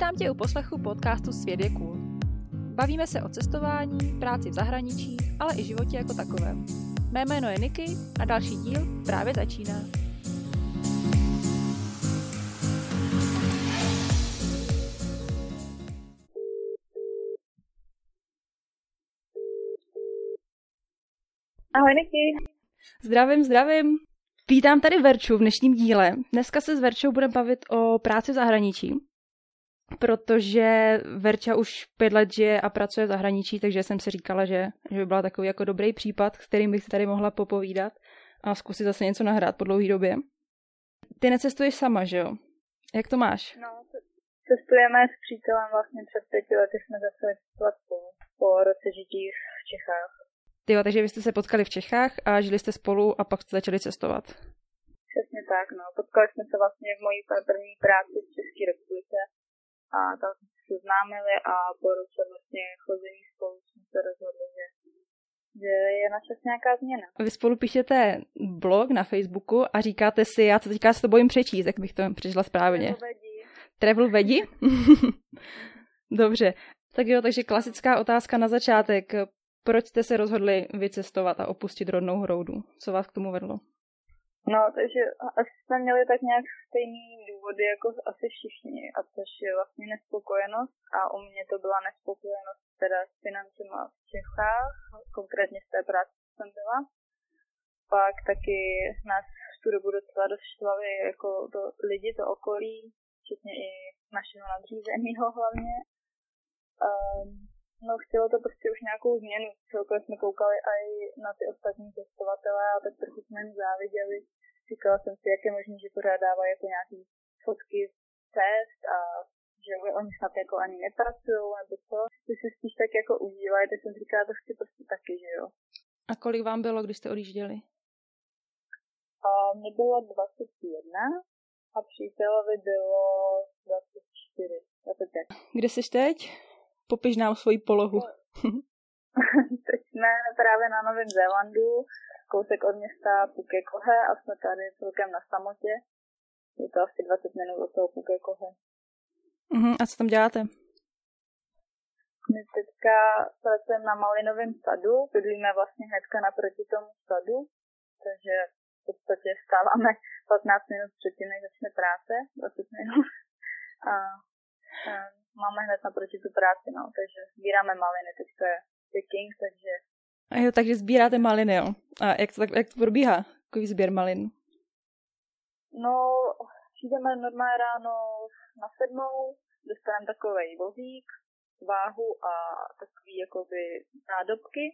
Vítám tě u poslechu podcastu Svět je cool. Bavíme se o cestování, práci v zahraničí, ale i životě jako takovém. Mé jméno je Niky a další díl právě začíná. Ahoj Niky. Zdravím, zdravím. Vítám tady Verču v dnešním díle. Dneska se s Verčou budeme bavit o práci v zahraničí, protože Verča už pět let žije a pracuje v zahraničí, takže jsem si říkala, že, že by byla takový jako dobrý případ, s kterým bych si tady mohla popovídat a zkusit zase něco nahrát po dlouhé době. Ty necestuješ sama, že jo? Jak to máš? No, cestujeme s přítelem vlastně před pěti lety jsme začali cestovat po, po roce žití v Čechách. Tyjo, takže vy jste se potkali v Čechách a žili jste spolu a pak jste začali cestovat. Přesně tak, no. Potkali jsme se vlastně v mojí první práci v České republice a tam jsme se seznámili a po roce vlastně chození spolu jsme se rozhodli, že, že je na čas nějaká změna. Vy spolu píšete blog na Facebooku a říkáte si, já to teďka se to bojím přečíst, jak bych to přečetla správně. Travel vedi? Dobře. Tak jo, takže klasická otázka na začátek. Proč jste se rozhodli vycestovat a opustit rodnou hroudu? Co vás k tomu vedlo? No, takže asi jsme měli tak nějak stejný důvody jako asi všichni, a což je vlastně nespokojenost a u mě to byla nespokojenost teda s financema v Čechách, konkrétně z té práce, jsem byla. Pak taky nás v tu dobu docela dost štvali jako to lidi, to okolí, včetně i našeho nadřízeného hlavně. Um, No, chtělo to prostě už nějakou změnu. Celkově jsme koukali i na ty ostatní cestovatele a tak trochu jsme jim záviděli. Říkala jsem si, jak je možné, že pořád dávají jako nějaký fotky cest a že oni snad jako ani nepracují nebo co. Ty si spíš tak jako užívají, tak jsem říkala, to chci prostě taky, že jo. A kolik vám bylo, když jste odjížděli? A mně bylo 21 a přítelovi bylo 24, 25. Kde jsi teď? Popiš nám svoji polohu. Teď jsme právě na Novém Zélandu, kousek od města Pukekohe a jsme tady celkem na samotě. Je to asi 20 minut od toho Pukekohe. Uh-huh. A co tam děláte? My teďka pracujeme na Malinovém sadu, bydlíme vlastně hnedka naproti tomu sadu, takže v podstatě stáváme 15 minut předtím, než začne práce, 20 minut. A, a máme hned naproti tu práci, no, takže sbíráme maliny, teď to je picking, takže... A jo, takže sbíráte maliny, jo. A jak to, jak to probíhá, takový sběr malin? No, přijdeme normálně ráno na sedmou, dostaneme takový vozík, váhu a takový jakoby nádobky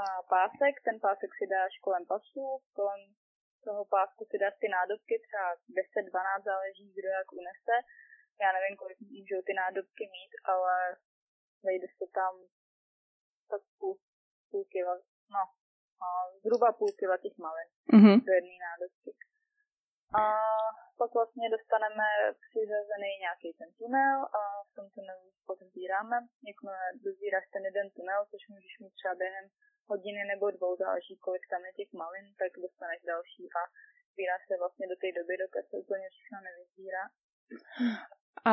a pásek. Ten pásek si dáš kolem pasu, kolem toho pásku si dáš ty nádobky, třeba 10-12 záleží, kdo jak unese já nevím, kolik můžou ty nádobky mít, ale vejde se tam tak půl, půl kila, no, a zhruba půl kila těch malin mm-hmm. do jedné nádobky. A pak vlastně dostaneme přiřazený nějaký ten tunel a v tom tunelu pak sbíráme. Jakmile dozbíráš ten jeden tunel, což můžeš mít třeba během hodiny nebo dvou, záleží kolik tam je těch malin, tak dostaneš další a sbírá se vlastně do té doby, dokud se úplně všechno nevyzbírá. A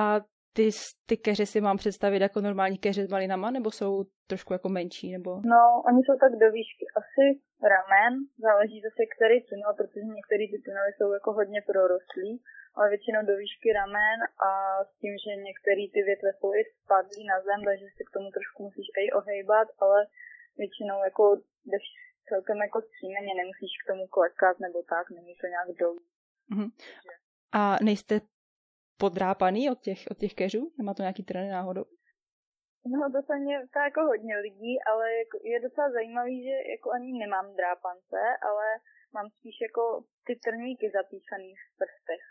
ty, ty keře si mám představit jako normální keře s malinama, nebo jsou trošku jako menší? Nebo... No, oni jsou tak do výšky asi ramen, záleží zase který tunel, protože některé ty tunely jsou jako hodně prorostlí, ale většinou do výšky ramen a s tím, že některé ty větve jsou i spadlí na zem, takže se k tomu trošku musíš i ohejbat, ale většinou jako jdeš celkem jako střímeně, nemusíš k tomu klekat nebo tak, není to nějak dolů. Mm-hmm. A nejste podrápaný od těch, od těch keřů? Nemá to nějaký treny náhodou? No to se mě to jako hodně lidí, ale jako je docela zajímavý, že jako ani nemám drápance, ale mám spíš jako ty trníky zapíchaný v prstech.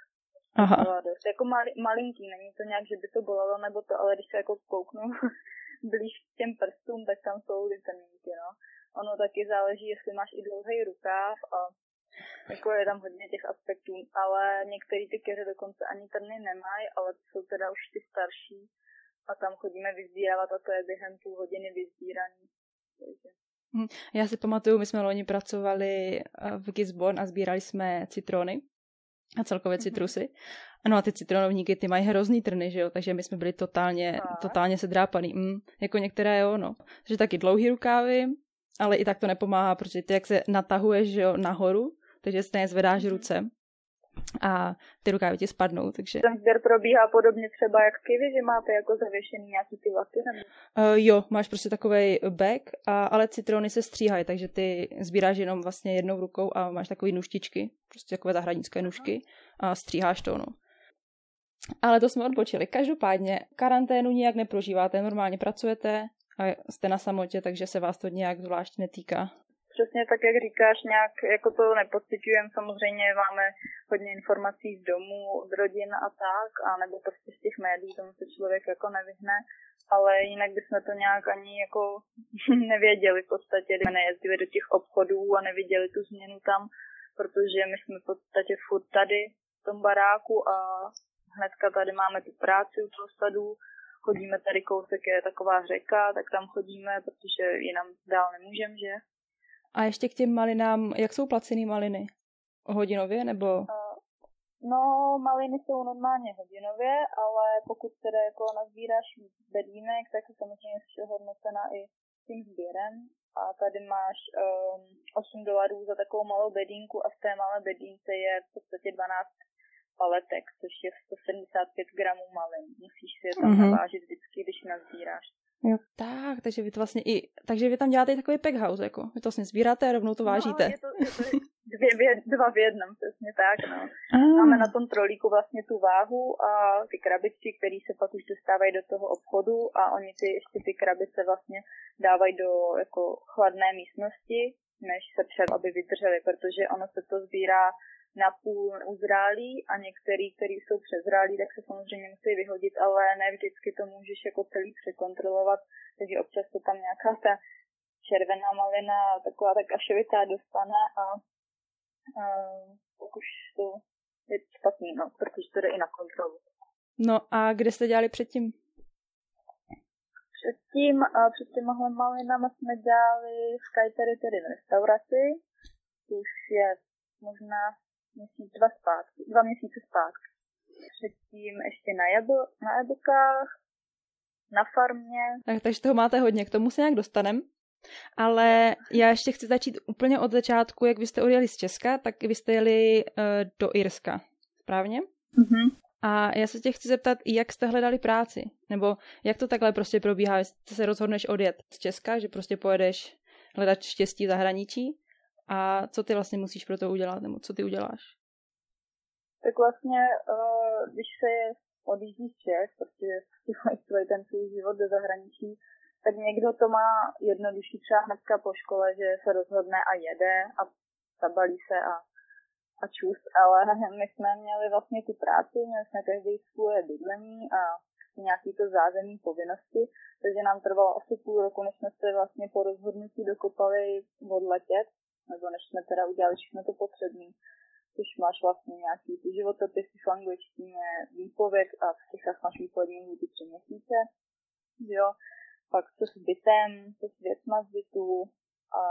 Aha. Dost. Jako mali, malinký, není to nějak, že by to bolelo nebo to, ale když se jako kouknu blíž k těm prstům, tak tam jsou ty trníky, no. Ono taky záleží, jestli máš i dlouhý rukáv a jako je tam hodně těch aspektů, ale některé ty keře dokonce ani trny nemají, ale jsou teda už ty starší a tam chodíme vyzbírávat a to je během půl hodiny vyzbíraný. Takže. Hm, já si pamatuju, my jsme loni pracovali eh, v Gisborne a sbírali jsme citrony. a celkově citrusy. No a ty citronovníky, ty mají hrozný trny, že jo, takže my jsme byli totálně, a. totálně sedrápaný. Mm, jako některé jo, no. Takže taky dlouhý rukávy, ale i tak to nepomáhá, protože ty jak se natahuješ, že jo, nahoru, takže stejně zvedáš mm. ruce a ty rukávy ti spadnou, takže... Ten sběr probíhá podobně třeba jak kivy, že máte jako zavěšený nějaký ty vaty? Nebo... Uh, jo, máš prostě takový bag, a, ale citrony se stříhají, takže ty sbíráš jenom vlastně jednou rukou a máš takové nůžtičky, prostě takové zahradnické nůžky a stříháš to, no. Ale to jsme odpočili. Každopádně karanténu nijak neprožíváte, normálně pracujete a jste na samotě, takže se vás to nějak zvlášť netýká. Přesně tak, jak říkáš, nějak jako to nepocitujeme. Samozřejmě máme hodně informací z domů, od rodin a tak, a nebo prostě z těch médií, tomu se člověk jako nevyhne. Ale jinak bychom to nějak ani jako nevěděli v podstatě, kdyby nejezdili do těch obchodů a neviděli tu změnu tam, protože my jsme v podstatě furt tady v tom baráku a hnedka tady máme tu práci u toho sadu, chodíme tady kousek, je taková řeka, tak tam chodíme, protože jinam dál nemůžeme, že? A ještě k těm malinám, jak jsou placený maliny? Hodinově nebo? No, maliny jsou normálně hodinově, ale pokud teda jako nazbíráš bedínek, tak je samozřejmě hodnocena i tím sběrem. A tady máš um, 8 dolarů za takovou malou bedínku a v té malé bedínce je v podstatě 12 paletek, což je 175 gramů malin. Musíš si je tam mm-hmm. navážit vždycky, když nazbíráš. Jo, tak, takže vy to vlastně i, takže vy tam děláte i takový packhouse, jako. Vy to vlastně sbíráte a rovnou to no, vážíte. No, je to, je to dvě, dvě, dva v jednom, přesně tak, no. Ah. Máme na tom trolíku vlastně tu váhu a ty krabičky, které se pak už dostávají do toho obchodu a oni ty, ještě ty krabice vlastně dávají do jako chladné místnosti, než se před, aby vydrželi, protože ono se to sbírá napůl uzrálí a některý, který jsou přezrálí, tak se samozřejmě musí vyhodit, ale ne vždycky to můžeš jako celý překontrolovat, takže občas to tam nějaká ta červená malina, taková tak kašovitá dostane a, a tak už to je špatný, no, protože to jde i na kontrolu. No a kde jste dělali předtím? Předtím, a před těmahle malinama jsme dělali v Kajtery, tedy v restauraci, už je možná měsíc, dva zpátky, dva měsíce zpátky. Předtím ještě na, jabl, na jablkách, na farmě. Tak, takže toho máte hodně, k tomu se nějak dostanem. Ale já ještě chci začít úplně od začátku, jak vy jste odjeli z Česka, tak vy jste jeli uh, do Irska, správně? Mm-hmm. A já se tě chci zeptat, jak jste hledali práci? Nebo jak to takhle prostě probíhá, jestli se rozhodneš odjet z Česka, že prostě pojedeš hledat štěstí v zahraničí, a co ty vlastně musíš pro to udělat, nebo co ty uděláš? Tak vlastně, uh, když se odjíždí z Čech, protože celý ten svůj život do zahraničí, tak někdo to má jednodušší třeba hnedka po škole, že se rozhodne a jede a zabalí se a, a čus, ale my jsme měli vlastně tu práci, měli jsme každý svoje bydlení a nějaký to zázemí povinnosti, takže nám trvalo asi půl roku, než jsme se vlastně po rozhodnutí dokopali odletět nebo než jsme teda udělali všechno to potřebné, což máš vlastně nějaký ty životopisy v angličtině, výpověď a v Čechách máš výpovědní ty tři měsíce, jo, pak co s bytem, co s věcma z bytu, a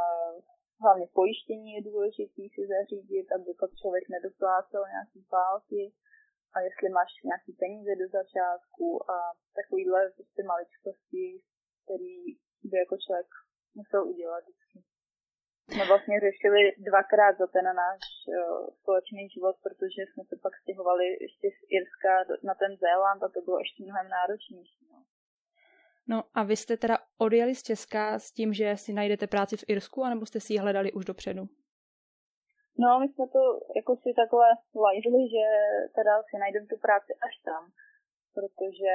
hlavně pojištění je důležité si zařídit, aby pak člověk nedoplácel nějaký pálky a jestli máš nějaký peníze do začátku a takovýhle prostě maličkosti, který by jako člověk musel udělat vždycky jsme vlastně řešili dvakrát za ten náš uh, společný život, protože jsme se pak stěhovali ještě z Irska na ten Zéland a to bylo ještě mnohem náročnější. No. no a vy jste teda odjeli z Česka s tím, že si najdete práci v Irsku, anebo jste si ji hledali už dopředu? No, my jsme to jako si takhle lajzli, že teda si najdeme tu práci až tam, protože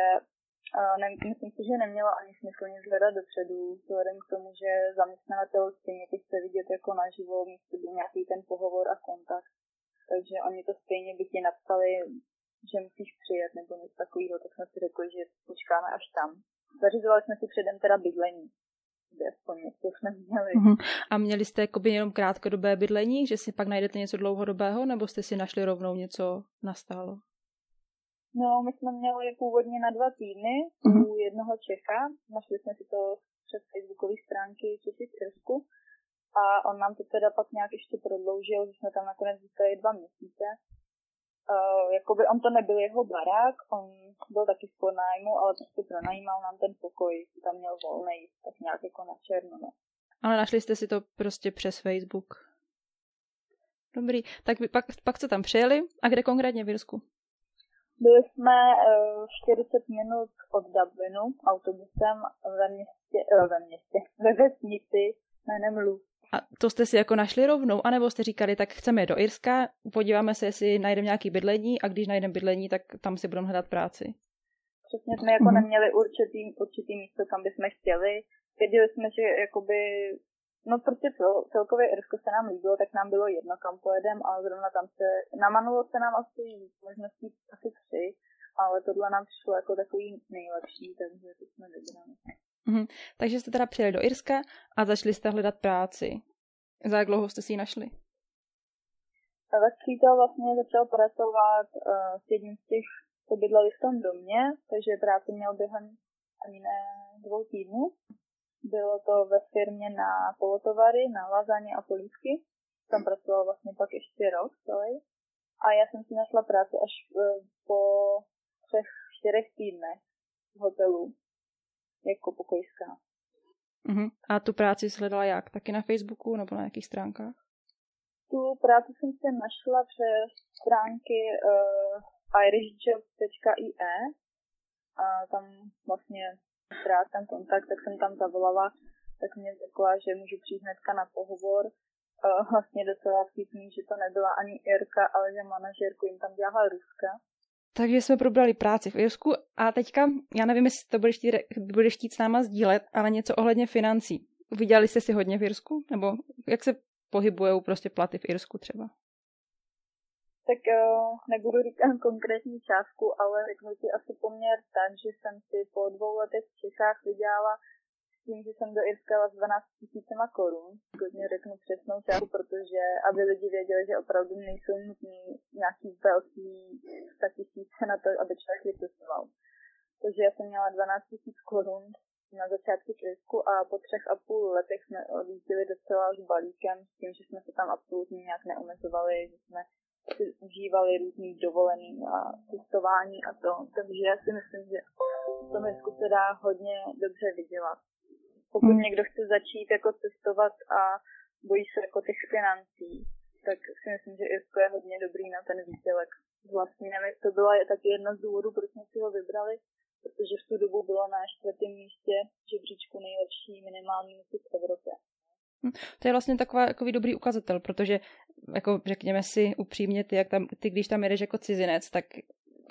ne, myslím si, že nemělo ani smysl nic hledat dopředu, vzhledem k tomu, že zaměstnavatel stejně ty chce vidět jako naživo, mít nějaký ten pohovor a kontakt. Takže oni to stejně by ti napsali, že musíš přijet nebo něco takového, tak jsme si řekli, že počkáme až tam. Zařizovali jsme si předem teda bydlení, aspoň něco jsme měli. Uh-huh. A měli jste jakoby jenom krátkodobé bydlení, že si pak najdete něco dlouhodobého, nebo jste si našli rovnou něco nastálo? No, my jsme měli původně na dva týdny uh-huh. u jednoho Čecha. Našli jsme si to přes facebookové stránky Čechy v Irsku. A on nám to teda pak nějak ještě prodloužil, že jsme tam nakonec zůstali dva měsíce. Uh, jakoby on to nebyl jeho barák, on byl taky v pronájmu, ale prostě pronajímal nám ten pokoj, tam měl volný, tak nějak jako na černo. No. Ale našli jste si to prostě přes Facebook. Dobrý, tak vy pak, pak jste tam přijeli a kde konkrétně v Irsku? Byli jsme uh, 40 minut od Dublinu autobusem ve městě, uh, ve městě, ve vesnici jménem Lu. A to jste si jako našli rovnou, anebo jste říkali, tak chceme do Irska, podíváme se, jestli najdeme nějaký bydlení a když najdeme bydlení, tak tam si budeme hledat práci. Přesně jsme jako mm-hmm. neměli určitý, určitý místo, kam bychom chtěli. Věděli jsme, že jakoby No prostě cel, celkově Irsko se nám líbilo, tak nám bylo jedno, kam pojedem, ale zrovna tam se, namanulo se nám asi možností asi tři, ale tohle nám přišlo jako takový nejlepší, takže to jsme vybrali. Mm-hmm. Takže jste teda přijeli do Irska a začali jste hledat práci. Za jak dlouho jste si ji našli? Tak přítel vlastně začal pracovat uh, s jedním z těch, co bydleli v tom domě, takže práci měl během ani ne dvou týdnů. Bylo to ve firmě na polotovary, na lazaně a polívky. Tam pracoval vlastně pak ještě rok celý. A já jsem si našla práci až uh, po třech, čtyřech týdnech v hotelu jako pokojská. Uh-huh. A tu práci sledala jak? Taky na Facebooku nebo na jakých stránkách? Tu práci jsem se našla přes stránky uh, irishjob.ie a tam vlastně rád ten kontakt, tak jsem tam zavolala, tak mě řekla, že můžu přijít hnedka na pohovor. Uh, vlastně docela vtipný, že to nebyla ani Irka, ale že manažerku jim tam dělala Ruska. Takže jsme probrali práci v Irsku a teďka, já nevím, jestli to budeš chtít, budeš chtít s náma sdílet, ale něco ohledně financí. Viděli jste si hodně v Irsku? Nebo jak se pohybují prostě platy v Irsku třeba? Tak uh, nebudu říkat konkrétní částku, ale řeknu ti asi poměr tak, že jsem si po dvou letech v Čechách vydělala tím, že jsem do Irska s 12 tisícima korun. Hodně řeknu přesnou částku, protože aby lidi věděli, že opravdu nejsou nutný nějaký velký 100 tisíce na to, aby člověk vycestoval. Takže já jsem měla 12 tisíc korun na začátku v Irsku a po třech a půl letech jsme odjížděli docela s balíkem s tím, že jsme se tam absolutně nějak neomezovali, že jsme si užívali různý dovolený a cestování a to. Takže já si myslím, že v tom Irsku se dá hodně dobře vydělat pokud hmm. někdo chce začít jako cestovat a bojí se jako těch financí, tak si myslím, že Irsko je hodně dobrý na ten výdělek. Vlastně nevím, to byla taky jedna z důvodů, proč jsme si ho vybrali, protože v tu dobu bylo na čtvrtém místě žebříčku nejlepší minimální mzdy v Evropě. Hm, to je vlastně taková, takový dobrý ukazatel, protože jako řekněme si upřímně, ty, jak tam, ty když tam jedeš jako cizinec, tak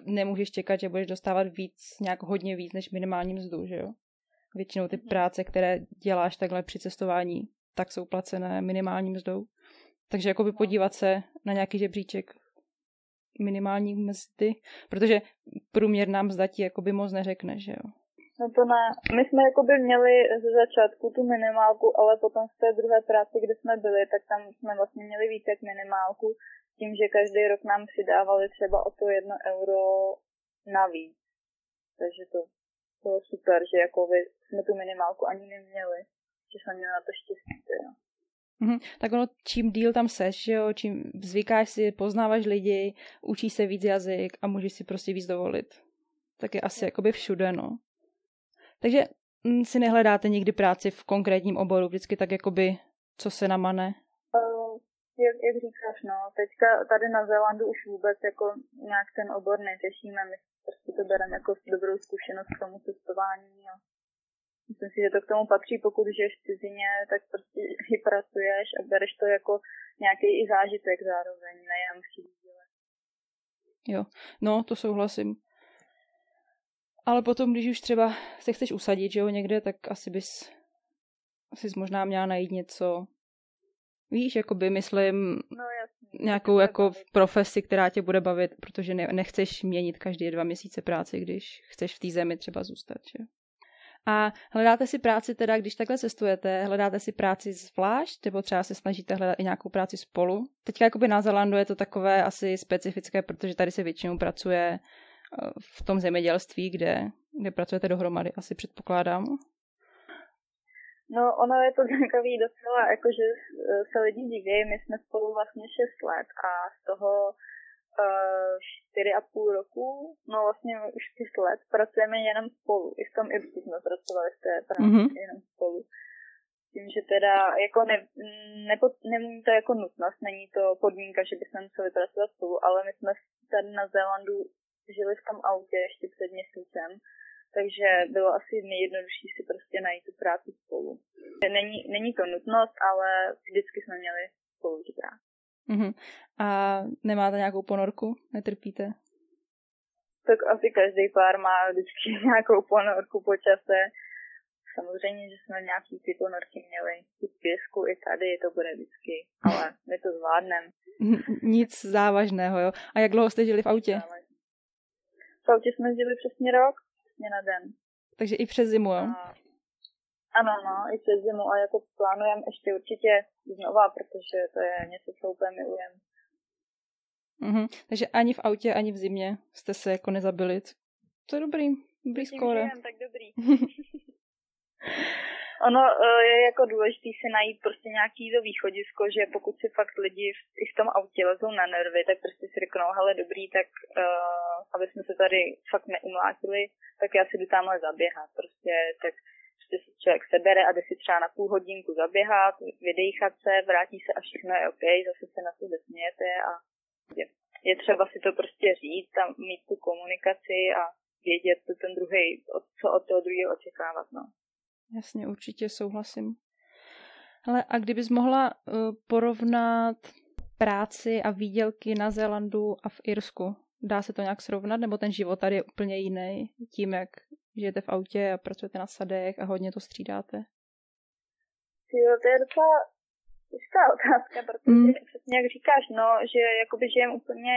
nemůžeš čekat, že budeš dostávat víc, nějak hodně víc než minimální mzdu, že jo? Většinou ty mhm. práce, které děláš takhle při cestování, tak jsou placené minimální mzdou. Takže jako by podívat se na nějaký žebříček minimální mzdy, protože průměrná mzda ti jakoby moc neřekne, že jo? No to ne. My jsme jakoby měli ze začátku tu minimálku, ale potom v té druhé práci, kde jsme byli, tak tam jsme vlastně měli víc jak minimálku, tím, že každý rok nám přidávali třeba o to jedno euro navíc. Takže to bylo super, že jako vy jsme tu minimálku ani neměli, že jsem měla na to štěstí. Jo. Mm-hmm. Tak ono, čím díl tam seš, jo, čím zvykáš si, poznáváš lidi, učíš se víc jazyk a můžeš si prostě víc dovolit. Tak je asi jakoby všude, no. Takže mm, si nehledáte nikdy práci v konkrétním oboru, vždycky tak jakoby, co se namane? Uh, jak, jak říkáš, no, teďka tady na Zélandu už vůbec jako nějak ten obor neřešíme, my prostě to bereme jako dobrou zkušenost k tomu cestování a myslím si, že to k tomu patří, pokud žiješ v cizině, tak prostě i pracuješ a bereš to jako nějaký i zážitek zároveň, nejen přibývile. Jo, no to souhlasím. Ale potom, když už třeba se chceš usadit, že jo, někde, tak asi bys asi možná měla najít něco, víš, jako by myslím, no, nějakou jako v profesi, která tě bude bavit, protože ne, nechceš měnit každý dva měsíce práci, když chceš v té zemi třeba zůstat, že? A hledáte si práci teda, když takhle cestujete, hledáte si práci zvlášť, nebo třeba se snažíte hledat i nějakou práci spolu? Teďka jakoby na Zelandu je to takové asi specifické, protože tady se většinou pracuje v tom zemědělství, kde, kde pracujete dohromady, asi předpokládám. No, ono je to takový docela, jakože se lidi diví, my jsme spolu vlastně 6 let a z toho uh, čtyři a půl roku, no vlastně už čtyř let, pracujeme jenom spolu. I v tom Irsku jsme pracovali v té práci mm-hmm. jenom spolu. Tím, že teda jako ne, nepo, není to jako nutnost, není to podmínka, že bychom museli pracovat spolu, ale my jsme tady na Zélandu žili v tom autě ještě před měsícem, takže bylo asi nejjednodušší si prostě najít tu práci spolu. Není, není to nutnost, ale vždycky jsme měli spolu tu práci. Uh-huh. A nemáte nějakou ponorku? Netrpíte? Tak asi každý pár má vždycky nějakou ponorku po čase. Samozřejmě, že jsme nějaký ty ponorky měli. V pěsku, i tady to bude vždycky, ale my to zvládneme. Nic závažného, jo? A jak dlouho jste žili v autě? V autě jsme žili přesně rok, přesně na den. Takže i přes zimu, jo? A... Ano, no, i přes zimu a jako plánujeme ještě určitě znova, protože to je něco, co úplně milujeme. Mm-hmm. Takže ani v autě, ani v zimě jste se jako nezabili. To je dobrý, skóre. tak dobrý. ono e, je jako důležité si najít prostě nějaký to východisko, že pokud si fakt lidi v, i v tom autě lezou na nervy, tak prostě si řeknou, hele dobrý, tak uh, aby jsme se tady fakt neumlátili, tak já si jdu tamhle zaběhat. Prostě tak prostě si člověk sebere a jde si třeba na půl hodinku zaběhat, vydejchat se, vrátí se a všechno je OK, zase se na to zasmějete a je, je třeba si to prostě říct a mít tu komunikaci a vědět, co ten druhý, co od toho druhého očekávat. No. Jasně, určitě souhlasím. Ale a kdybys mohla uh, porovnat práci a výdělky na Zélandu a v Irsku, dá se to nějak srovnat, nebo ten život tady je úplně jiný, tím, jak žijete v autě a pracujete na sadech a hodně to střídáte? Jo, to je docela těžká otázka, protože mm. přesně jak říkáš, no, že jakoby žijeme úplně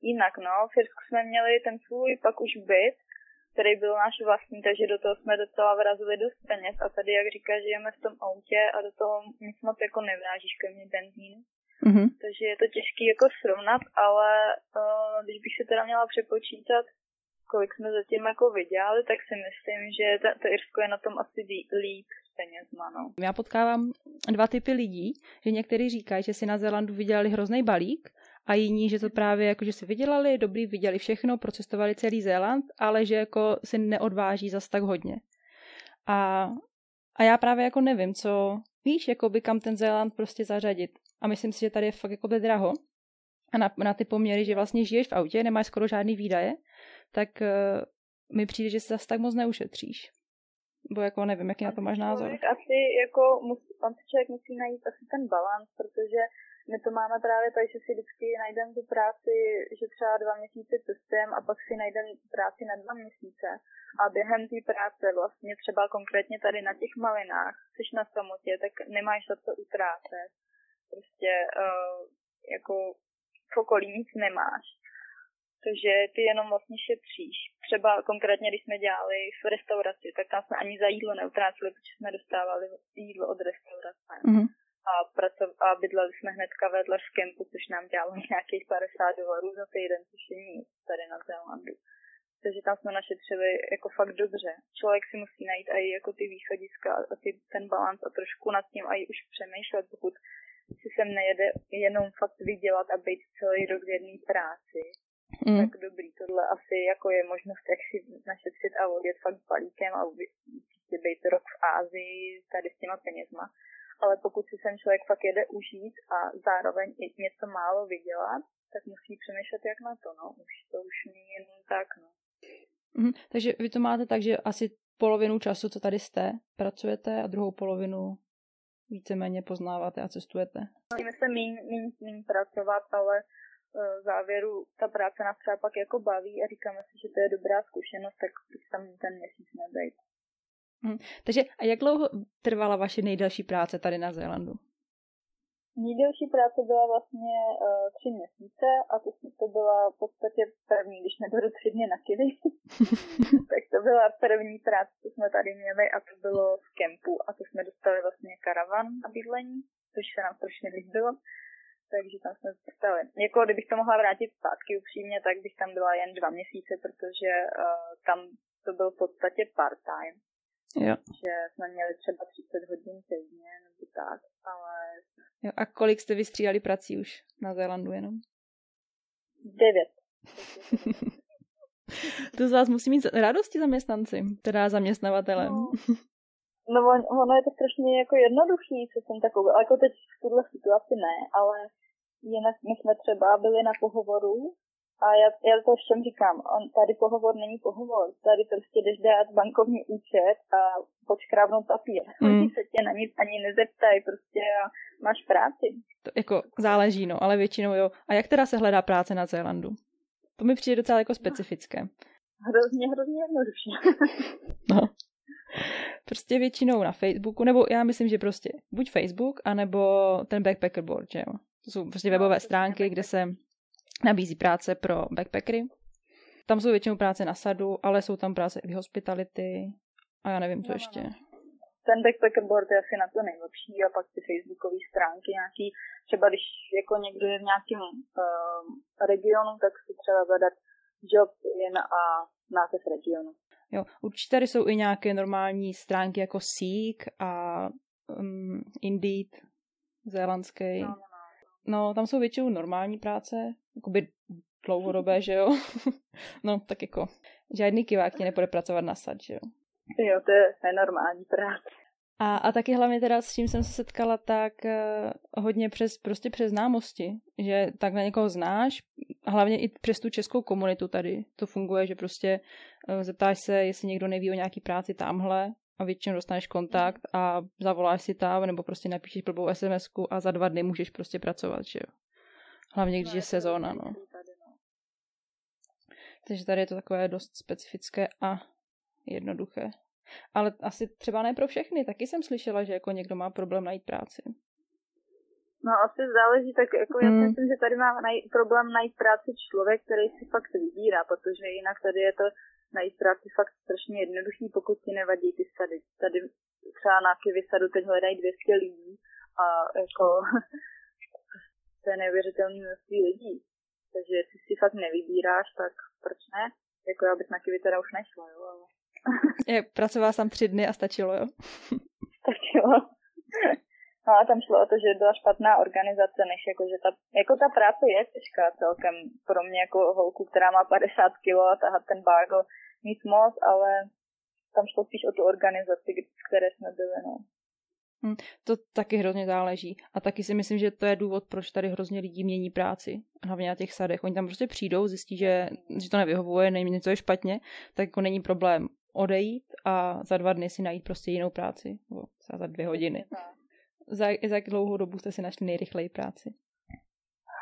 jinak, no. V Irsku jsme měli ten svůj pak už byt, který byl náš vlastní, takže do toho jsme docela vrazili dost peněz a tady, jak říkáš, žijeme v tom autě a do toho nic moc jako nevrážíš kromě benzínu. Mm-hmm. Takže je to těžké jako srovnat, ale uh, když bych se teda měla přepočítat, kolik jsme zatím jako vydělali, tak si myslím, že to, to Irsko je na tom asi líp s penězma, no. Já potkávám dva typy lidí, že někteří říkají, že si na Zélandu vydělali hrozný balík a jiní, že to právě jako, že si vydělali, dobrý, viděli všechno, procestovali celý Zéland, ale že jako si neodváží zas tak hodně. A, a já právě jako nevím, co, víš, jako by kam ten Zéland prostě zařadit. A myslím si, že tady je fakt jako by draho. A na, na ty poměry, že vlastně žiješ v autě, nemáš skoro žádný výdaje, tak uh, mi přijde, že se zase tak moc neušetříš. Bo jako nevím, jaký na to máš názor. Asi jako musí, pan člověk musí najít asi ten balans, protože my to máme právě tak, že si vždycky najdeme tu práci, že třeba dva měsíce cestujeme a pak si najdeme práci na dva měsíce. A během té práce vlastně třeba konkrétně tady na těch malinách, jsi na samotě, tak nemáš za co utrácet. Prostě uh, jako v okolí nic nemáš. Takže ty jenom vlastně šetříš. Třeba konkrétně, když jsme dělali v restauraci, tak tam jsme ani za jídlo neutráceli, protože jsme dostávali jídlo od restaurace. Mm-hmm a, pracov, a bydleli jsme hnedka vedle v kempu, což nám dělalo nějakých 50 dolarů za týden, což je nic tady na Zélandu. Takže tam jsme našetřili jako fakt dobře. Člověk si musí najít i jako ty východiska a ty, ten balans a trošku nad tím i už přemýšlet, pokud si sem nejede jenom fakt vydělat a být celý rok v jedné práci, mm. tak dobrý, tohle asi jako je možnost, jak si našetřit a odjet fakt balíkem a být rok v Ázii tady s těma penězma ale pokud si ten člověk fakt jede užít a zároveň i něco málo vydělat, tak musí přemýšlet jak na to, no. Už to už není jenom tak, no. Mhm, takže vy to máte tak, že asi polovinu času, co tady jste, pracujete a druhou polovinu víceméně poznáváte a cestujete. Musíme se méně míň, míň pracovat, ale e, v závěru ta práce nás třeba pak jako baví a říkáme si, že to je dobrá zkušenost, tak tam ten měsíc nebejt. Hmm. Takže a jak dlouho trvala vaše nejdelší práce tady na Zélandu? Nejdelší práce byla vlastně uh, tři měsíce a to, to byla v podstatě první, když nebudu tři dny na kily, tak to byla první práce, co jsme tady měli a to bylo v kempu a to jsme dostali vlastně karavan na bydlení, což se nám strašně líbilo. Takže tam jsme dostali. Jako kdybych to mohla vrátit zpátky upřímně, tak bych tam byla jen dva měsíce, protože uh, tam to byl v podstatě part-time. Jo. Že jsme měli třeba 30 hodin týdně nebo tak, ale... Jo, a kolik jste vystřídali prací už na Zélandu jenom? Devět. to z vás musí mít radosti zaměstnanci, teda zaměstnavatelem. No, no on, ono je to strašně jako jednoduchý, co jsem takový, jako teď v tuhle situaci ne, ale jinak my jsme třeba byli na pohovoru a já, já to všem říkám, on, tady pohovor není pohovor, tady prostě jdeš dát bankovní účet a počkrávnout papír. Mm. Oni se tě na nic ani nezeptají prostě a máš práci. To jako záleží, no, ale většinou jo. A jak teda se hledá práce na Zélandu? To mi přijde docela jako specifické. Hrozně, hrozně jednoduše. no. Prostě většinou na Facebooku, nebo já myslím, že prostě buď Facebook, anebo ten backpacker board, že jo. To jsou prostě webové no, stránky, kde se nabízí práce pro backpackery. Tam jsou většinou práce na sadu, ale jsou tam práce i v hospitality a já nevím, co no, no ještě. No. Ten backpacker board je asi na to nejlepší a pak ty facebookové stránky nějaký, třeba když jako někdo je v nějakém uh, regionu, tak si třeba zadat job jen a název regionu. Jo, určitě tady jsou i nějaké normální stránky jako Seek a um, Indeed, zélandský. No, no, no. tam jsou většinou normální práce, jakoby dlouhodobé, že jo? no, tak jako žádný kivák ti nepůjde pracovat na sad, že jo? Jo, to je normální práce. A, a taky hlavně teda s čím jsem se setkala, tak uh, hodně přes, prostě přes známosti, že tak na někoho znáš, hlavně i přes tu českou komunitu tady to funguje, že prostě uh, zeptáš se, jestli někdo neví o nějaký práci tamhle a většinou dostaneš kontakt a zavoláš si tam, nebo prostě napíšeš blbou sms a za dva dny můžeš prostě pracovat, že jo. Hlavně když no, je sezóna, no. Takže tady je to takové dost specifické a jednoduché. Ale asi třeba ne pro všechny. Taky jsem slyšela, že jako někdo má problém najít práci. No asi záleží, tak jako já hmm. myslím, že tady má naj- problém najít práci člověk, který si fakt vybírá, protože jinak tady je to najít práci fakt strašně jednoduchý, pokud ti nevadí ty sady. Tady třeba na Kivy sadu teď hledají 200 lidí a jako to je neuvěřitelné množství lidí. Takže jestli si fakt nevybíráš, tak proč ne? Jako já bych na Kivy teda už nešla, jo, ale... Je, pracovala jsem tři dny a stačilo, jo? stačilo. No a tam šlo o to, že byla špatná organizace, než jako, že ta, jako ta práce je těžká celkem pro mě jako holku, která má 50 kg a tahat ten bágo, nic moc, ale tam šlo spíš o tu organizaci, v které jsme byli, no. Hm, to taky hrozně záleží. A taky si myslím, že to je důvod, proč tady hrozně lidí mění práci. Hlavně na těch sadech. Oni tam prostě přijdou, zjistí, že, že to nevyhovuje, nevím, něco je špatně, tak jako není problém odejít a za dva dny si najít prostě jinou práci. Nebo za dvě hodiny. Za, za jak dlouhou dobu jste si našli nejrychleji práci?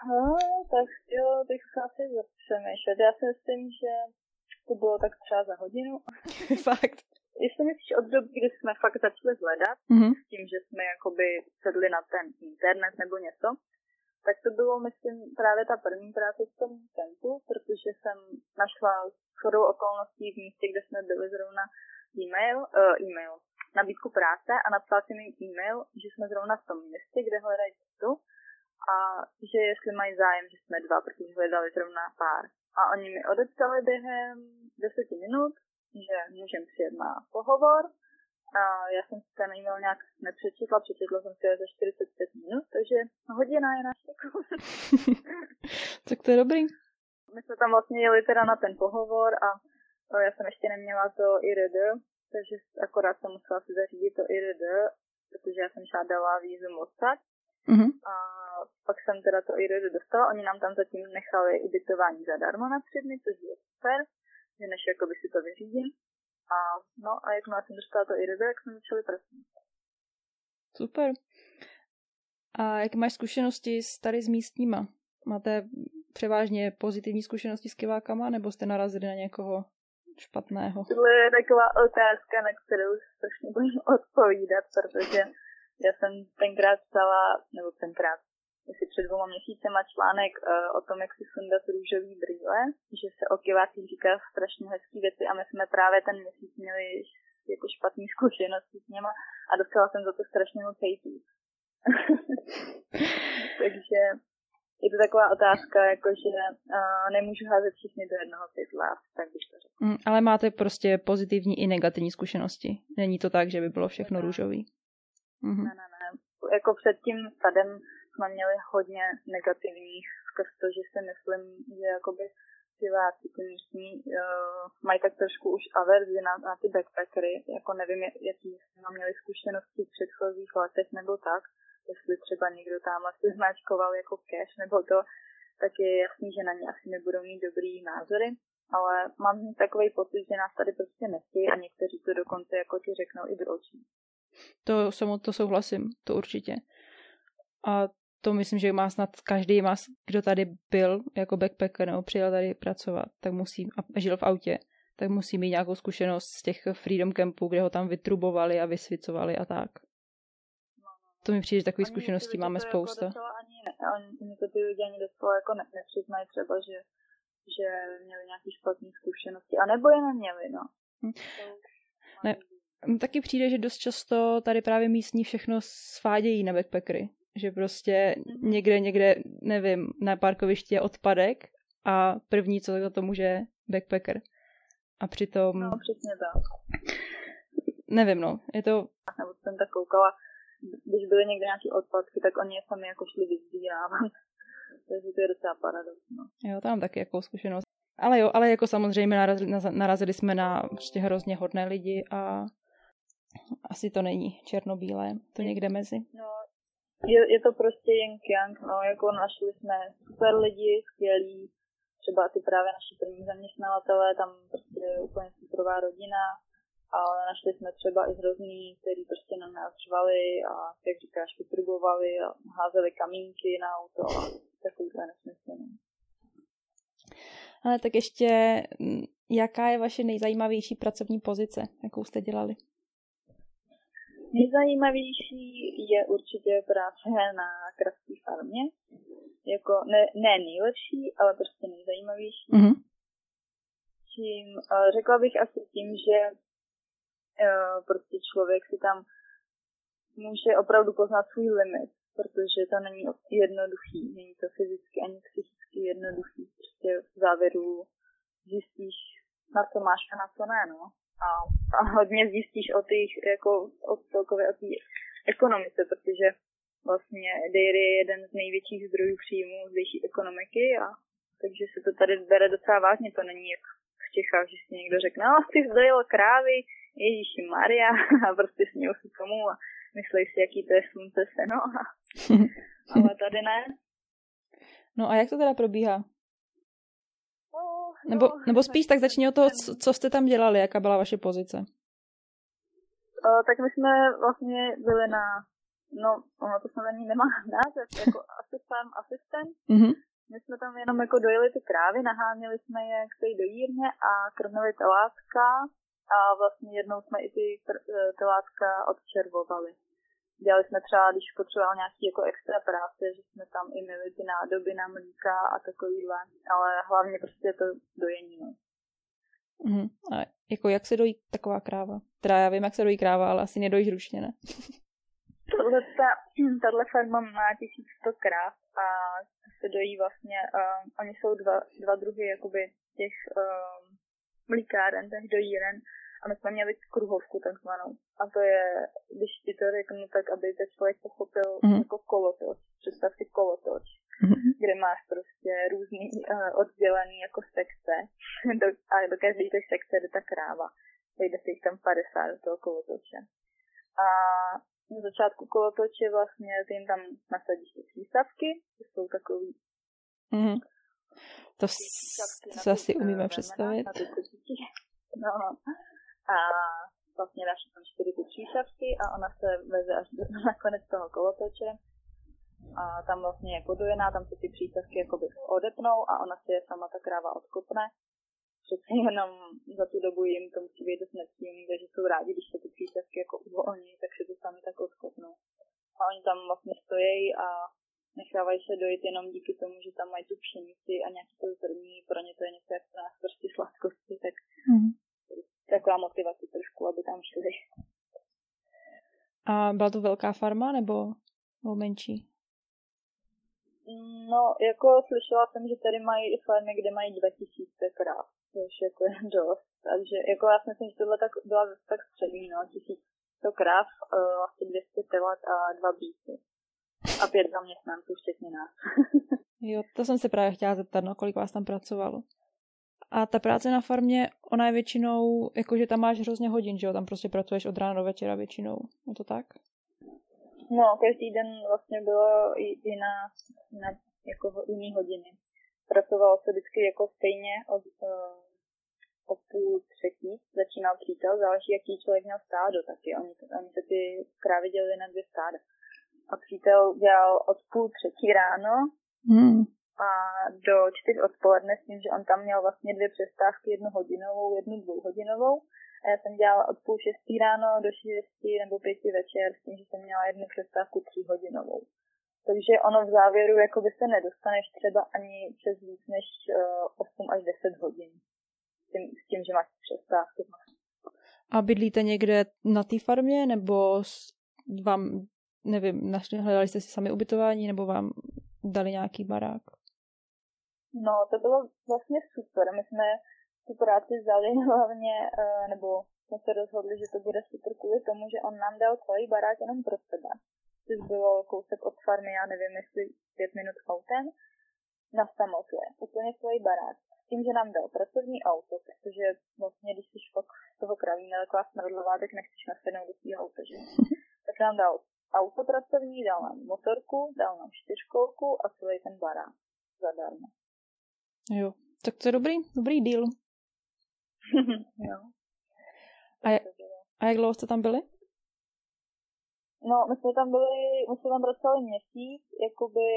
No, tak jo, bych se asi přemýšlet. Já si myslím, že to bylo tak třeba za hodinu. Fakt jestli myslíš od doby, kdy jsme fakt začali hledat, mm-hmm. s tím, že jsme jakoby sedli na ten internet nebo něco, tak to bylo, myslím, právě ta první práce v tom tempu, protože jsem našla shodou okolností v místě, kde jsme byli zrovna e-mail, uh, e-mail, nabídku práce a napsala jsem jim e-mail, že jsme zrovna v tom městě, kde hledají cestu a že jestli mají zájem, že jsme dva, protože hledali zrovna pár. A oni mi odepsali během deseti minut, že můžem přijet na pohovor. A já jsem si ten e-mail nějak nepřečetla, přečetla jsem si za 45 minut, takže hodina je na Tak to je dobrý. My jsme tam vlastně jeli teda na ten pohovor a já jsem ještě neměla to IRD, takže akorát jsem musela si zařídit to IRD, protože já jsem žádala vízum odsaď. Mm-hmm. A pak jsem teda to IRD dostala, oni nám tam zatím nechali ubytování zadarmo na tři dny, což je super že než jakoby si to vyřídím. A no a jakmile jsem dostala to IRD, jak jsme začali pracovat. Super. A jaké máš zkušenosti s tady s místníma? Máte převážně pozitivní zkušenosti s kivákama, nebo jste narazili na někoho špatného? Tohle je taková otázka, na kterou strašně bojím odpovídat, protože já jsem tenkrát psala, nebo tenkrát, asi před dvěma měsícema článek uh, o tom, jak si sundat růžový brýle, že se o kivácích říká strašně hezký věci a my jsme právě ten měsíc měli jako špatný zkušenosti s něma a dostala jsem za to strašně moc hejtů. Takže je to taková otázka, jakože uh, nemůžu házet všichni do jednoho pytla, tak bych to řekla. Mm, ale máte prostě pozitivní i negativní zkušenosti. Není to tak, že by bylo všechno ne. růžový. Mhm. Ne, ne, ne. Jako před tím stadem jsme měli hodně negativních skrz to, že si myslím, že jakoby diváci, ty místní, uh, mají tak trošku už averzi na, na ty backpackery, jako nevím, jaký jsme měli zkušenosti v předchozích letech nebo tak, jestli třeba někdo tamhle se značkoval jako cash nebo to, tak je jasný, že na ně asi nebudou mít dobrý názory, ale mám takový pocit, že nás tady prostě nechtějí a někteří to dokonce jako ti řeknou i do očí. To, to souhlasím, to určitě. A to myslím, že má snad každý, má, kdo tady byl jako backpacker nebo přijel tady pracovat, tak musí, a žil v autě, tak musí mít nějakou zkušenost z těch Freedom Campů, kde ho tam vytrubovali a vysvicovali a tak. To mi přijde, že takových zkušeností máme jako spousta. Jako ani, ani to ty lidi ani doslova jako ne, nepřiznají třeba, že, že měli nějaké špatné zkušenosti. A nebo je neměli, no. Hm. Ne, taky přijde, že dost často tady právě místní všechno svádějí na backpackery. Že prostě mhm. někde, někde, nevím, na parkovišti je odpadek a první, co za to může, backpacker. A přitom... No, přesně tak. Nevím, no, je to... Nebo jsem tak koukala, když byly někde nějaké odpadky, tak oni je sami jako šli vyzbírávat. Takže to je docela paradox, no. Jo, tam taky jako zkušenost. Ale jo, ale jako samozřejmě narazili, narazili jsme na prostě hrozně hodné lidi a asi to není černobílé, to někde mezi. No, je, je to prostě yin yang, no, jako našli jsme super lidi, skvělí, třeba ty právě naši první zaměstnavatelé, tam prostě je úplně superová rodina, ale našli jsme třeba i hrozný, který prostě na nás řvali a, jak říkáš, vytrubovali a házeli kamínky na auto a takovýhle nesmysl. No. Ale tak ještě, jaká je vaše nejzajímavější pracovní pozice, jakou jste dělali? Nejzajímavější je určitě práce na kravské farmě. Jako ne, ne nejlepší, ale prostě nejzajímavější. Mm-hmm. Čím, eh, řekla bych asi tím, že prostě člověk si tam může opravdu poznat svůj limit, protože to není jednoduchý, není to fyzicky ani psychicky jednoduchý. Prostě v závěru zjistíš, na co máš a na co ne, no. A, a hodně zjistíš o těch, jako o celkově o té ekonomice, protože vlastně dairy je jeden z největších zdrojů příjmů zdejší ekonomiky a takže se to tady bere docela vážně, to není jak Čechách, že si někdo řekne, no ty zdojil krávy, Ježíši Maria a prostě směl si tomu a myslej si, jaký to je slunce seno. Ale tady ne. No a jak to teda probíhá? Nebo, no, nebo spíš tak začni od toho, co, jste tam dělali, jaká byla vaše pozice? Uh, tak my jsme vlastně byli na, no, ono to snad nemá název, jako asistent, asistent. Mm-hmm. My jsme tam jenom jako dojeli ty krávy, naháněli jsme je k té dojírně a krmili telátka a vlastně jednou jsme i ty telátka odčervovali. Dělali jsme třeba, když potřeboval nějaký jako extra práce, že jsme tam i měli ty nádoby na mlíka a takovýhle, ale hlavně prostě to dojení. No. Mm, a jako jak se dojí taková kráva? Teda já vím, jak se dojí kráva, ale asi nedojíš ručně, ne? Tohle ta, tato farma má 1100 kráv a se dojí vlastně, uh, oni jsou dva, dva druhy jakoby těch uh, mlíkáren, těch dojíren a my jsme měli kruhovku takzvanou. A to je, když ti to řeknu, tak aby ten člověk pochopil mm-hmm. jako kolotoč. Představ si kolotoč, mm-hmm. kde máš prostě různý uh, oddělený jako sekce do, a do každé té sekce jde ta kráva. Vejde se jich tam 50 do toho kolotoče. A na začátku kolotoče vlastně ty jim tam nasadíš ty přístavky, to jsou takový mm-hmm. To, to se asi umíme představit. No, no a vlastně dáš tam čtyři ty příšavky a ona se veze až do, na konec toho kolotoče a tam vlastně je podojená, tam se ty přísavky jakoby odepnou a ona si je sama ta kráva odkopne. Přece jenom za tu dobu jim to musí být dost nepříjemný, takže jsou rádi, když se ty přísavky jako uvolní, tak se to sami tak odkopnou. A oni tam vlastně stojí a nechávají se dojít jenom díky tomu, že tam mají tu pšenici a nějaký to zrní, pro ně to je něco jako nás prostě sladkosti, tak mm taková motivace trošku, aby tam šli. A byla to velká farma nebo, nebo menší? No, jako slyšela jsem, že tady mají i farmy, kde mají 2000 kráv, což jako je dost. Takže jako já si myslím, že tohle tak byla tak střední, no, 1100 kráv, uh, asi 200 telat a dva bíky. A pět zaměstnanců, včetně nás. jo, to jsem se právě chtěla zeptat, no, kolik vás tam pracovalo. A ta práce na farmě, ona je většinou, jakože tam máš hrozně hodin, že jo? Tam prostě pracuješ od rána do večera většinou. Je to tak? No, každý den vlastně bylo jiná, jiná jako jiný hodiny. Pracovalo se vždycky jako stejně od, uh, o půl třetí začínal přítel, záleží, jaký člověk měl stádo taky. Oni, oni se ty krávy dělili na dvě stáda. A přítel dělal od půl třetí ráno hmm. a do čtyř odpoledne s tím, že on tam měl vlastně dvě přestávky, jednu hodinovou, jednu dvouhodinovou. A já jsem dělala od půl šestý ráno do šesti nebo pěti večer s tím, že jsem měla jednu přestávku tříhodinovou. Takže ono v závěru jako by se nedostaneš třeba ani přes víc než uh, 8 až 10 hodin tím, s tím že máš přestávky. A bydlíte někde na té farmě, nebo vám, nevím, našli, hledali jste si sami ubytování, nebo vám dali nějaký barák? No, to bylo vlastně super. My jsme tu práci vzali hlavně, eh, nebo jsme se rozhodli, že to bude super kvůli tomu, že on nám dal celý barák jenom pro sebe. Což bylo kousek od farmy, já nevím, jestli pět minut autem, na samotě. Úplně celý barák tím, že nám dal pracovní auto, protože vlastně, když jsi fakt toho kravína taková smrdlová, tak nechceš nasednout do svého auta, že? tak nám dal auto pracovní, dal nám motorku, dal nám čtyřkolku a celý ten barák zadarmo. Jo, tak to je dobrý, dobrý deal. jo. A, je, a jak dlouho jste tam byli? No, my jsme tam byli, my jsme tam pracovali měsíc, jakoby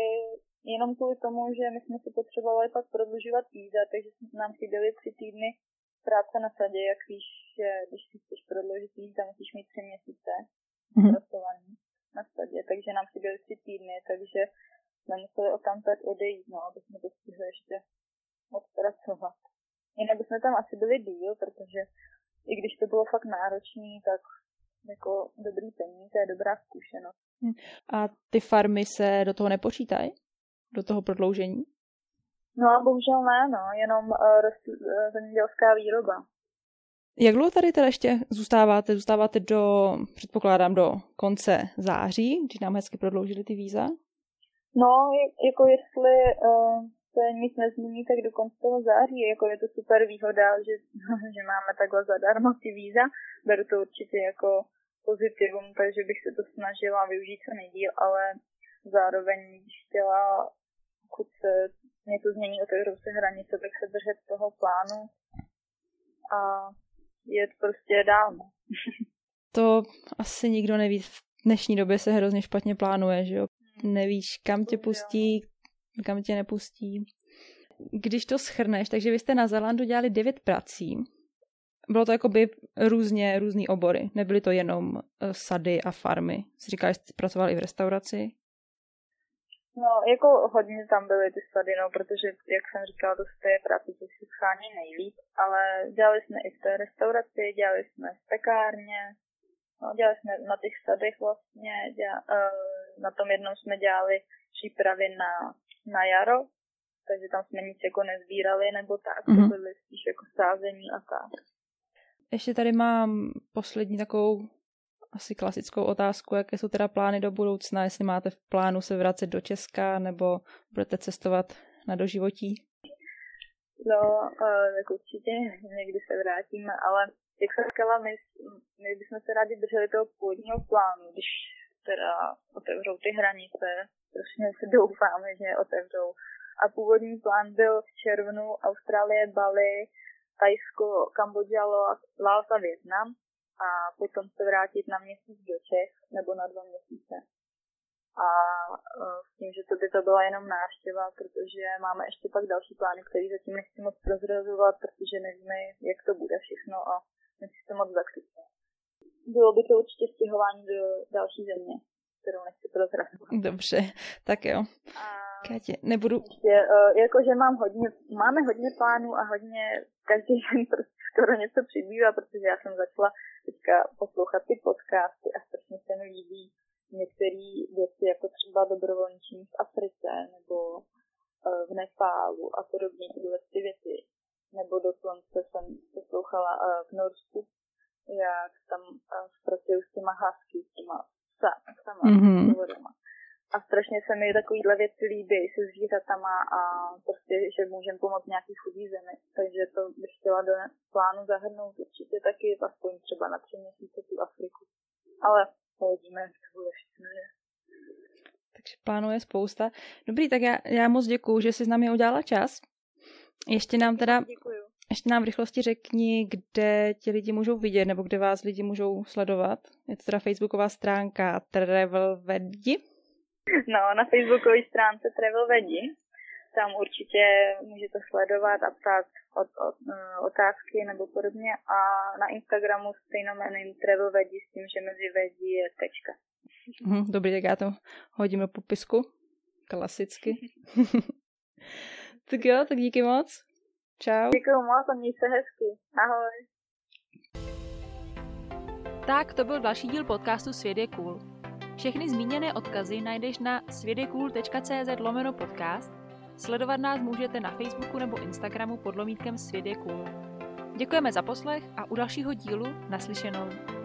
jenom kvůli tomu, že my jsme si potřebovali pak prodlužovat víza, takže nám chyběly tři týdny práce na sadě, jak víš, že když si chceš prodloužit víza, musíš mít tři měsíce mm-hmm. pracování na sadě, takže nám chyběly tři týdny, takže jsme museli o tam odejít, no, aby jsme to stihli ještě odpracovat. Jinak bychom tam asi byli díl, protože i když to bylo fakt náročný, tak jako dobrý peníze, dobrá zkušenost. Hm. A ty farmy se do toho nepočítají? Do toho prodloužení? No, bohužel ne, no, jenom uh, zemědělská výroba. Jak dlouho tady teda ještě zůstáváte? Zůstáváte do, předpokládám, do konce září, když nám hezky prodloužili ty víza? No, jako jestli uh, se nic nezmění, tak do konce toho září. Jako je to super výhoda, že, že máme takhle zadarmo ty víza. Beru to určitě jako pozitivum, takže bych se to snažila využít co nejdíl, ale zároveň chtěla pokud se něco změní, otevřou se hranice, tak se držet toho plánu a jet prostě dál. To asi nikdo neví. V dnešní době se hrozně špatně plánuje, že jo? Hmm. Nevíš, kam tě pustí, kam tě nepustí. Když to schrneš, takže vy jste na Zelandu dělali devět prací. Bylo to jakoby různě, různý obory. Nebyly to jenom eh, sady a farmy. Jsi říkal, že jste pracovali i v restauraci? No, jako hodně tam byly ty sady, no, protože, jak jsem říkala, to z té práce, co si schání nejlíp, ale dělali jsme i v té restauraci, dělali jsme v pekárně, no, dělali jsme na těch sadech vlastně, děla, uh, na tom jednom jsme dělali přípravy na, na jaro, takže tam jsme nic jako nezbírali nebo tak, mm-hmm. to mhm. byly spíš jako sázení a tak. Ještě tady mám poslední takovou asi klasickou otázku, jaké jsou teda plány do budoucna, jestli máte v plánu se vracet do Česka nebo budete cestovat na doživotí? No, uh, tak určitě někdy se vrátíme, ale jak jsem říkala, my, my bychom se rádi drželi toho původního plánu, když teda otevřou ty hranice, prostě si doufáme, že otevřou. A původní plán byl v červnu Austrálie, Bali, Tajsko, Kambodža, Laos a Větnam a potom se vrátit na měsíc do Čech nebo na dva měsíce. A uh, s tím, že to by to byla jenom návštěva, protože máme ještě pak další plány, které zatím nechci moc prozrazovat, protože nevíme, jak to bude všechno a nechci to moc zakrytnout. Bylo by to určitě stěhování do další země, kterou nechci prozrazovat. Dobře, tak jo. A Katě, nebudu... Ještě, uh, jakože mám hodně, máme hodně plánů a hodně každý den prostě skoro něco přibývá, protože já jsem začala teďka poslouchat ty podcasty a strašně se mi líbí některé věci, jako třeba dobrovolničení v Africe nebo uh, v Nepálu a podobně tyhle ty věci. Nebo dokonce jsem poslouchala uh, v Norsku, jak tam uh, pracují s těma husky, s těma psa, psama, mm-hmm. A strašně se mi takovýhle věci líbí se zvířatama a prostě, že můžeme pomoct nějaký chudý zemi. Takže to bych chtěla do plánu zahrnout určitě taky aspoň třeba na tři měsíce tu Afriku. Ale uvidíme, jak to bude všechno. Takže plánů je spousta. Dobrý, tak já, já moc děkuju, že jsi s námi udělala čas. Ještě nám teda Děkuju. ještě nám v rychlosti řekni, kde ti lidi můžou vidět, nebo kde vás lidi můžou sledovat. Je to teda facebooková stránka Travel Vedi. No, na facebookové stránce Travel Vedi. Tam určitě můžete sledovat a ptát od, od, uh, otázky nebo podobně. A na Instagramu stejnomeným Travel Vedi s tím, že mezi Vedi je tečka. Mhm, dobrý, tak já to hodím do popisku. Klasicky. tak jo, tak díky moc. Čau. Děkuju moc a měj se hezky. Ahoj. Tak to byl další díl podcastu Svět je cool. Všechny zmíněné odkazy najdeš na světjecool.cz lomeno podcast. Sledovat nás můžete na Facebooku nebo Instagramu pod lomítkem cool. Děkujeme za poslech a u dalšího dílu naslyšenou.